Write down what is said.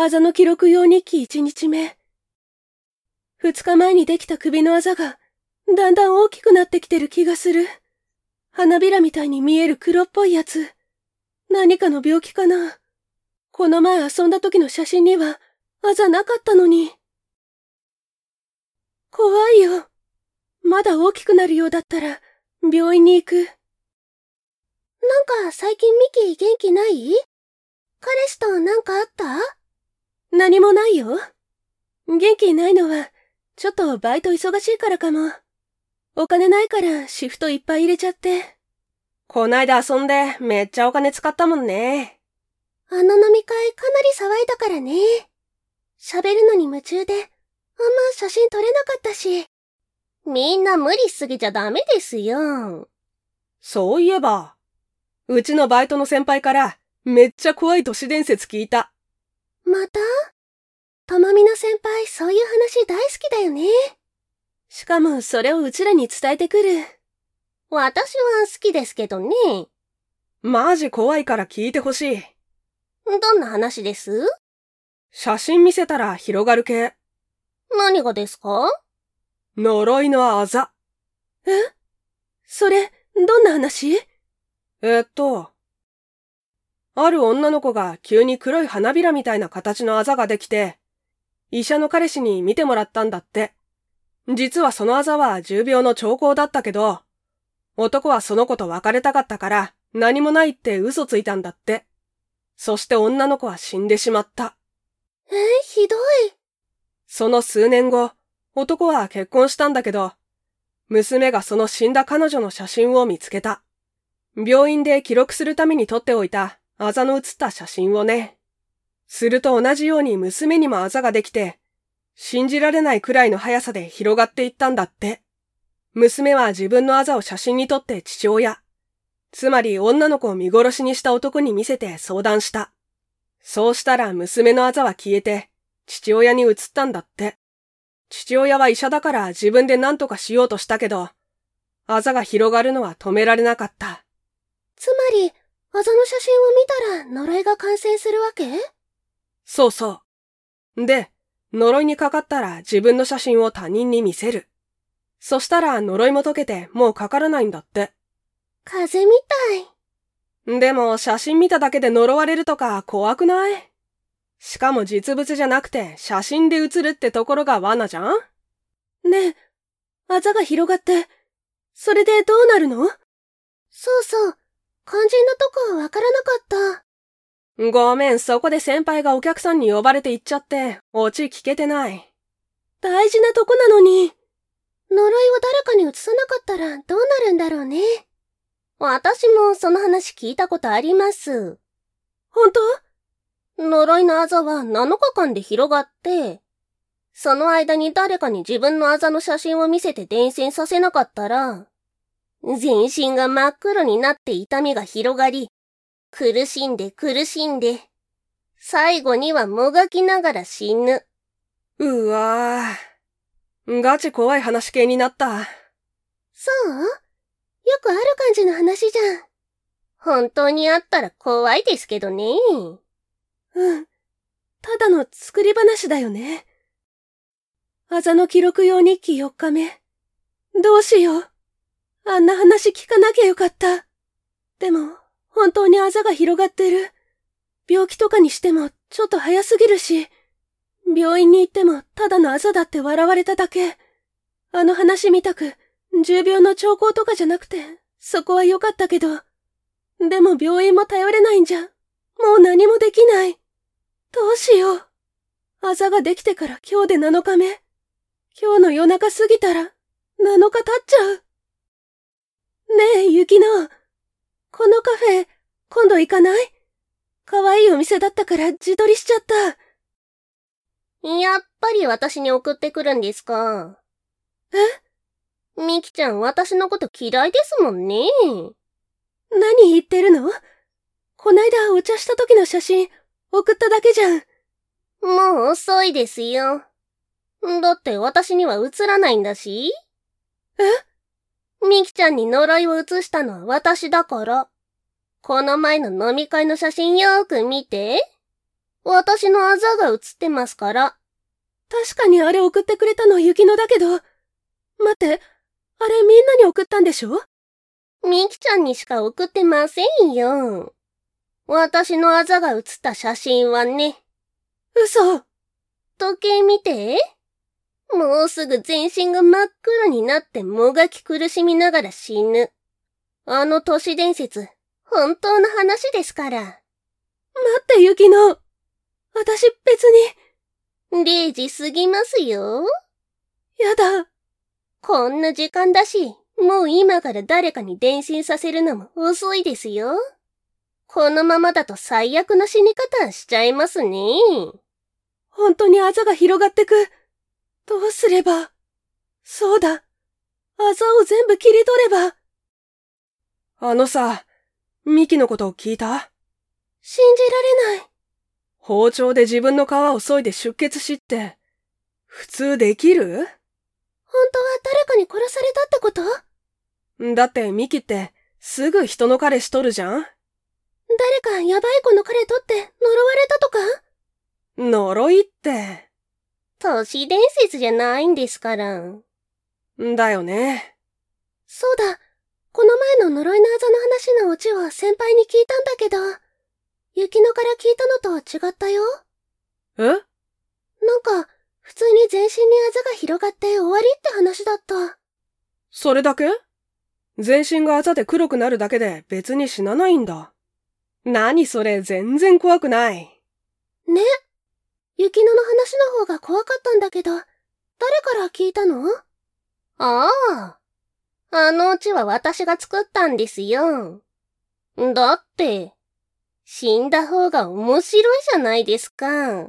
あざの記録用日記1日目。二日前にできた首のあざが、だんだん大きくなってきてる気がする。花びらみたいに見える黒っぽいやつ。何かの病気かな。この前遊んだ時の写真には、あざなかったのに。怖いよ。まだ大きくなるようだったら、病院に行く。なんか最近ミキ元気ない？彼氏となんかあった？何もないよ。元気ないのは、ちょっとバイト忙しいからかも。お金ないからシフトいっぱい入れちゃって。こないだ遊んでめっちゃお金使ったもんね。あの飲み会かなり騒いだからね。喋るのに夢中で、あんま写真撮れなかったし。みんな無理しすぎちゃダメですよ。そういえば、うちのバイトの先輩からめっちゃ怖い都市伝説聞いた。また？ともみの先輩そういう話大好きだよね。しかもそれをうちらに伝えてくる。私は好きですけどね。マジ怖いから聞いてほしい。どんな話です？写真見せたら広がる系。何がですか？呪いのあざ。え？それ、どんな話？えっと、ある女の子が急に黒い花びらみたいな形のあざができて、医者の彼氏に見てもらったんだって。実はそのあざは重病の兆候だったけど、男はその子と別れたかったから何もないって嘘ついたんだって。そして女の子は死んでしまった。えー、ひどい。その数年後、男は結婚したんだけど、娘がその死んだ彼女の写真を見つけた。病院で記録するために撮っておいたあざの写った写真をね。すると同じように娘にもあざができて、信じられないくらいの速さで広がっていったんだって。娘は自分のあざを写真に撮って父親、つまり女の子を見殺しにした男に見せて相談した。そうしたら娘のあざは消えて、父親に移ったんだって。父親は医者だから自分で何とかしようとしたけど、あざが広がるのは止められなかった。つまり、あざの写真を見たら呪いが感染するわけ？そうそう。で、呪いにかかったら自分の写真を他人に見せる。そしたら呪いも解けてもうかからないんだって。風みたい。でも写真見ただけで呪われるとか怖くない？しかも実物じゃなくて写真で写るってところが罠じゃん？ねえ、あざが広がって、それでどうなるの？そうそう、肝心なとこはわからなかった。ごめん、そこで先輩がお客さんに呼ばれて行っちゃって、オチ聞けてない。大事なとこなのに。呪いを誰かに移さなかったらどうなるんだろうね。私もその話聞いたことあります。本当？呪いのあざは7日間で広がって、その間に誰かに自分のあざの写真を見せて伝染させなかったら、全身が真っ黒になって痛みが広がり、苦しんで苦しんで、最後にはもがきながら死ぬ。うわぁ。ガチ怖い話系になった。そう？よくある感じの話じゃん。本当にあったら怖いですけどね。うん。ただの作り話だよね。あざの記録用日記4日目。どうしよう。あんな話聞かなきゃよかった。でも、本当にあざが広がってる。病気とかにしてもちょっと早すぎるし、病院に行ってもただのあざだって笑われただけ。あの話みたく、重病の兆候とかじゃなくて、そこは良かったけど。でも病院も頼れないんじゃ、もう何もできない。どうしよう。あざができてから今日で7日目。今日の夜中過ぎたら、7日経っちゃう。雪乃。このカフェ、今度行かない？可愛いお店だったから自撮りしちゃった。やっぱり私に送ってくるんですか？え？みきちゃん私のこと嫌いですもんね。何言ってるの？こないだお茶した時の写真送っただけじゃん。もう遅いですよ。だって私には映らないんだし。え？みきちゃんに呪いを移したのは私だから。この前の飲み会の写真よーく見て。私のあざが映ってますから。確かにあれ送ってくれたの雪乃だけど。待って、あれみんなに送ったんでしょ？みきちゃんにしか送ってませんよ。私のあざが写った写真はね、嘘。時計見て。もうすぐ全身が真っ黒になってもがき苦しみながら死ぬ。あの都市伝説、本当の話ですから。待って、雪乃。私別に、0時過ぎますよ。やだ。こんな時間だし、もう今から誰かに伝信させるのも遅いですよ。このままだと最悪な死に方しちゃいますね。本当にあざが広がってく。どうすれば？そうだ。あざを全部切り取れば。あのさ、ミキのことを聞いた？信じられない。包丁で自分の皮を削いで出血しって、普通できる？本当は誰かに殺されたってこと？だってミキって、すぐ人の彼氏取るじゃん？誰かヤバい子の彼とって呪われたとか？呪いって。都市伝説じゃないんですから。だよね。そうだ。この前の呪いのあざの話のオチを先輩に聞いたんだけど、雪乃から聞いたのと違ったよ。え？なんか、普通に全身にあざが広がって終わりって話だった。それだけ？全身があざで黒くなるだけで別に死なないんだ。何それ？全然怖くない。ね。雪乃の話の方が怖かったんだけど、誰から聞いたの？ああ。あのうちは私が作ったんですよ。だって、死んだ方が面白いじゃないですか。